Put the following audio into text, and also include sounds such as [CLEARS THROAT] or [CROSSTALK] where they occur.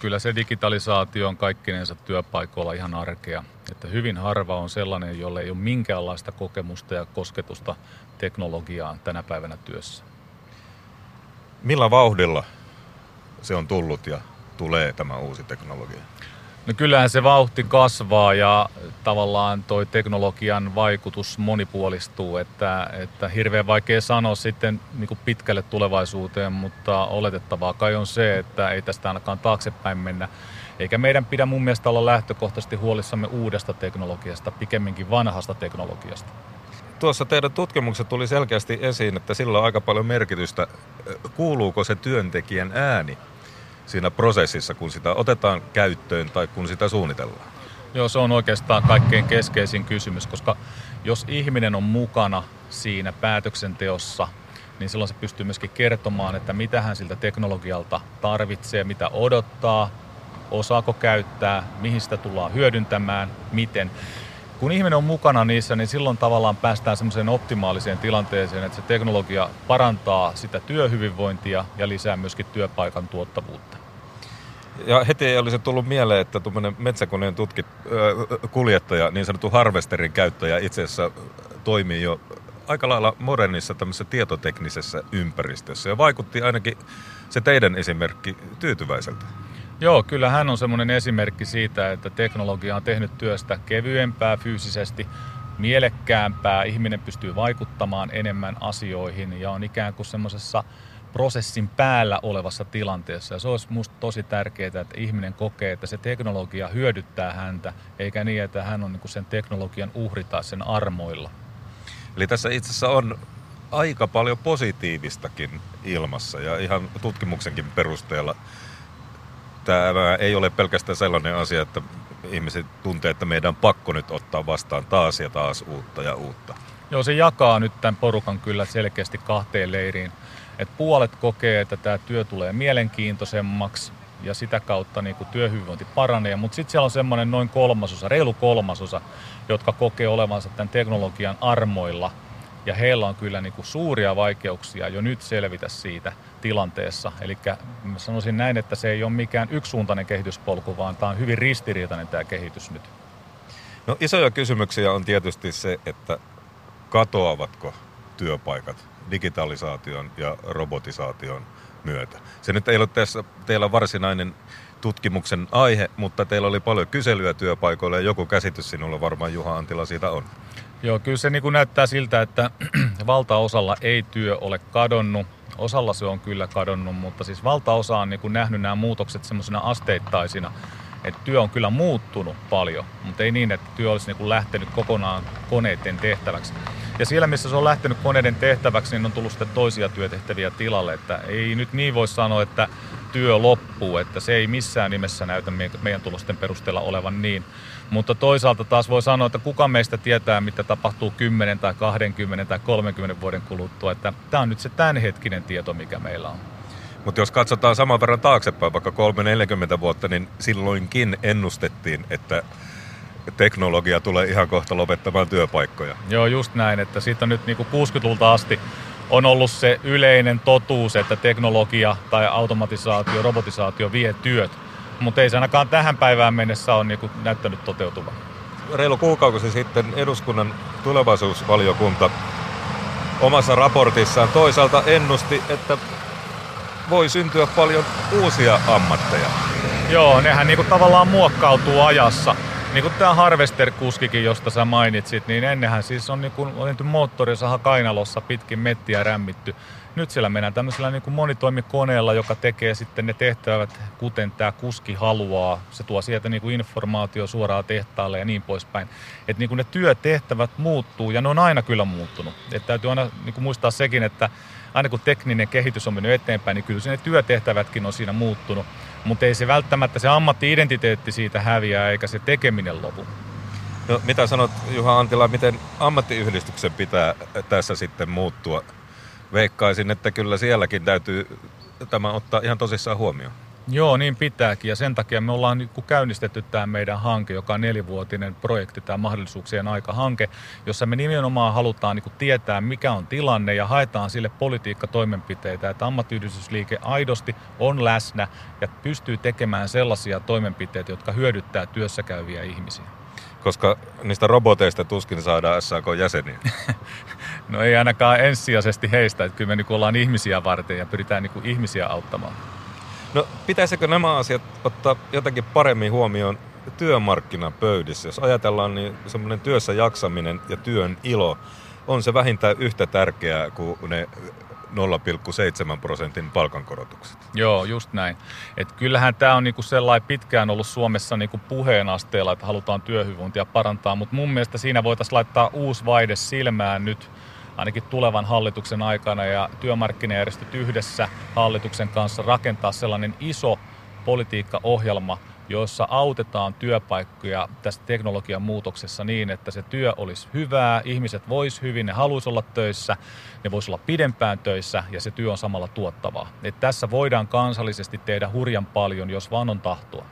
kyllä se digitalisaatio on kaikkinensa työpaikoilla ihan arkea. Että hyvin harva on sellainen, jolle ei ole minkäänlaista kokemusta ja kosketusta teknologiaan tänä päivänä työssä. Millä vauhdilla se on tullut ja tulee tämä uusi teknologia? No kyllähän se vauhti kasvaa ja tavallaan toi teknologian vaikutus monipuolistuu, että, että hirveän vaikea sanoa sitten niin kuin pitkälle tulevaisuuteen, mutta oletettavaa kai on se, että ei tästä ainakaan taaksepäin mennä. Eikä meidän pidä mun mielestä olla lähtökohtaisesti huolissamme uudesta teknologiasta, pikemminkin vanhasta teknologiasta. Tuossa teidän tutkimukset tuli selkeästi esiin, että sillä on aika paljon merkitystä, kuuluuko se työntekijän ääni siinä prosessissa, kun sitä otetaan käyttöön tai kun sitä suunnitellaan? Joo, se on oikeastaan kaikkein keskeisin kysymys, koska jos ihminen on mukana siinä päätöksenteossa, niin silloin se pystyy myöskin kertomaan, että mitä hän siltä teknologialta tarvitsee, mitä odottaa, osaako käyttää, mihin sitä tullaan hyödyntämään, miten. Kun ihminen on mukana niissä, niin silloin tavallaan päästään semmoiseen optimaaliseen tilanteeseen, että se teknologia parantaa sitä työhyvinvointia ja lisää myöskin työpaikan tuottavuutta. Ja heti ei olisi tullut mieleen, että tuommoinen metsäkoneen tutkit, äh, kuljettaja, niin sanottu harvesterin käyttäjä itse asiassa toimii jo aika lailla modernissa tämmöisessä tietoteknisessä ympäristössä. Ja vaikutti ainakin se teidän esimerkki tyytyväiseltä. Joo, kyllä hän on semmoinen esimerkki siitä, että teknologia on tehnyt työstä kevyempää fyysisesti, mielekkäämpää, ihminen pystyy vaikuttamaan enemmän asioihin ja on ikään kuin semmoisessa prosessin päällä olevassa tilanteessa. Ja se olisi minusta tosi tärkeää, että ihminen kokee, että se teknologia hyödyttää häntä, eikä niin, että hän on niin sen teknologian uhri tai sen armoilla. Eli tässä itse asiassa on aika paljon positiivistakin ilmassa ja ihan tutkimuksenkin perusteella tämä ei ole pelkästään sellainen asia, että ihmiset tuntee, että meidän on pakko nyt ottaa vastaan taas ja taas uutta ja uutta. Joo, se jakaa nyt tämän porukan kyllä selkeästi kahteen leiriin. Et puolet kokee, että tämä työ tulee mielenkiintoisemmaksi ja sitä kautta niin kuin työhyvinvointi paranee, mutta sitten siellä on semmoinen noin kolmasosa, reilu kolmasosa, jotka kokee olevansa tämän teknologian armoilla ja heillä on kyllä niin kuin suuria vaikeuksia jo nyt selvitä siitä tilanteessa. Eli sanoisin näin, että se ei ole mikään yksisuuntainen kehityspolku, vaan tämä on hyvin ristiriitainen tämä kehitys nyt. No isoja kysymyksiä on tietysti se, että katoavatko työpaikat digitalisaation ja robotisaation myötä. Se nyt ei ole tässä teillä varsinainen tutkimuksen aihe, mutta teillä oli paljon kyselyä työpaikoilla ja joku käsitys sinulla varmaan Juha Antila siitä on. Joo, kyllä se niin kuin näyttää siltä, että [CLEARS THROAT] valtaosalla ei työ ole kadonnut. Osalla se on kyllä kadonnut, mutta siis valtaosa on niin kuin nähnyt nämä muutokset semmoisena asteittaisina. Että työ on kyllä muuttunut paljon, mutta ei niin, että työ olisi niin kuin lähtenyt kokonaan koneiden tehtäväksi. Ja siellä, missä se on lähtenyt koneiden tehtäväksi, niin on tullut sitten toisia työtehtäviä tilalle. Että ei nyt niin voi sanoa, että työ loppuu, että se ei missään nimessä näytä meidän tulosten perusteella olevan niin. Mutta toisaalta taas voi sanoa, että kuka meistä tietää, mitä tapahtuu 10 tai 20 tai 30 vuoden kuluttua. Että tämä on nyt se tämänhetkinen tieto, mikä meillä on. Mutta jos katsotaan saman verran taaksepäin, vaikka 3-40 vuotta, niin silloinkin ennustettiin, että teknologia tulee ihan kohta lopettamaan työpaikkoja. Joo, just näin, että siitä nyt niin kuin 60-luvulta asti on ollut se yleinen totuus, että teknologia tai automatisaatio, robotisaatio vie työt. Mutta ei se ainakaan tähän päivään mennessä ole niin näyttänyt toteutuvan. Reilu kuukausi sitten eduskunnan tulevaisuusvaliokunta omassa raportissaan toisaalta ennusti, että voi syntyä paljon uusia ammatteja. Joo, nehän niinku tavallaan muokkautuu ajassa. Niin kuin tämä Harvester-kuskikin, josta sä mainitsit, niin ennenhän siis on niin kuin, moottorisaha kainalossa pitkin mettiä rämmitty. Nyt siellä mennään tämmöisellä niin kuin monitoimikoneella, joka tekee sitten ne tehtävät, kuten tämä kuski haluaa. Se tuo sieltä niin kuin informaatio suoraan tehtaalle ja niin poispäin. Että niin kuin ne työtehtävät muuttuu ja ne on aina kyllä muuttunut. Että täytyy aina niin kuin muistaa sekin, että aina kun tekninen kehitys on mennyt eteenpäin, niin kyllä ne työtehtävätkin on siinä muuttunut. Mutta ei se välttämättä se ammatti-identiteetti siitä häviää, eikä se tekeminen lopu. No, mitä sanot Juha Antila, miten ammattiyhdistyksen pitää tässä sitten muuttua? Veikkaisin, että kyllä sielläkin täytyy tämä ottaa ihan tosissaan huomioon. Joo, niin pitääkin ja sen takia me ollaan niin käynnistetty tämä meidän hanke, joka on nelivuotinen projekti, tämä mahdollisuuksien aika-hanke, jossa me nimenomaan halutaan niin tietää, mikä on tilanne ja haetaan sille politiikkatoimenpiteitä, että ammattiyhdistysliike aidosti on läsnä ja pystyy tekemään sellaisia toimenpiteitä, jotka hyödyttää työssä käyviä ihmisiä. Koska niistä roboteista tuskin saadaan SAK-jäseniä. [LAUGHS] no ei ainakaan ensisijaisesti heistä, että kyllä me niin ollaan ihmisiä varten ja pyritään niin ihmisiä auttamaan. No pitäisikö nämä asiat ottaa jotenkin paremmin huomioon työmarkkinapöydissä? Jos ajatellaan, niin semmoinen työssä jaksaminen ja työn ilo on se vähintään yhtä tärkeää kuin ne 0,7 prosentin palkankorotukset. Joo, just näin. Et kyllähän tämä on niinku sellainen pitkään ollut Suomessa niinku puheen asteella, että halutaan työhyvinvointia parantaa, mutta mun mielestä siinä voitaisiin laittaa uusi vaide silmään nyt ainakin tulevan hallituksen aikana ja työmarkkinajärjestöt yhdessä hallituksen kanssa rakentaa sellainen iso politiikkaohjelma, jossa autetaan työpaikkoja tässä teknologian muutoksessa niin, että se työ olisi hyvää, ihmiset vois hyvin, ne haluaisi olla töissä, ne vois olla pidempään töissä ja se työ on samalla tuottavaa. Et tässä voidaan kansallisesti tehdä hurjan paljon, jos vaan on tahtoa.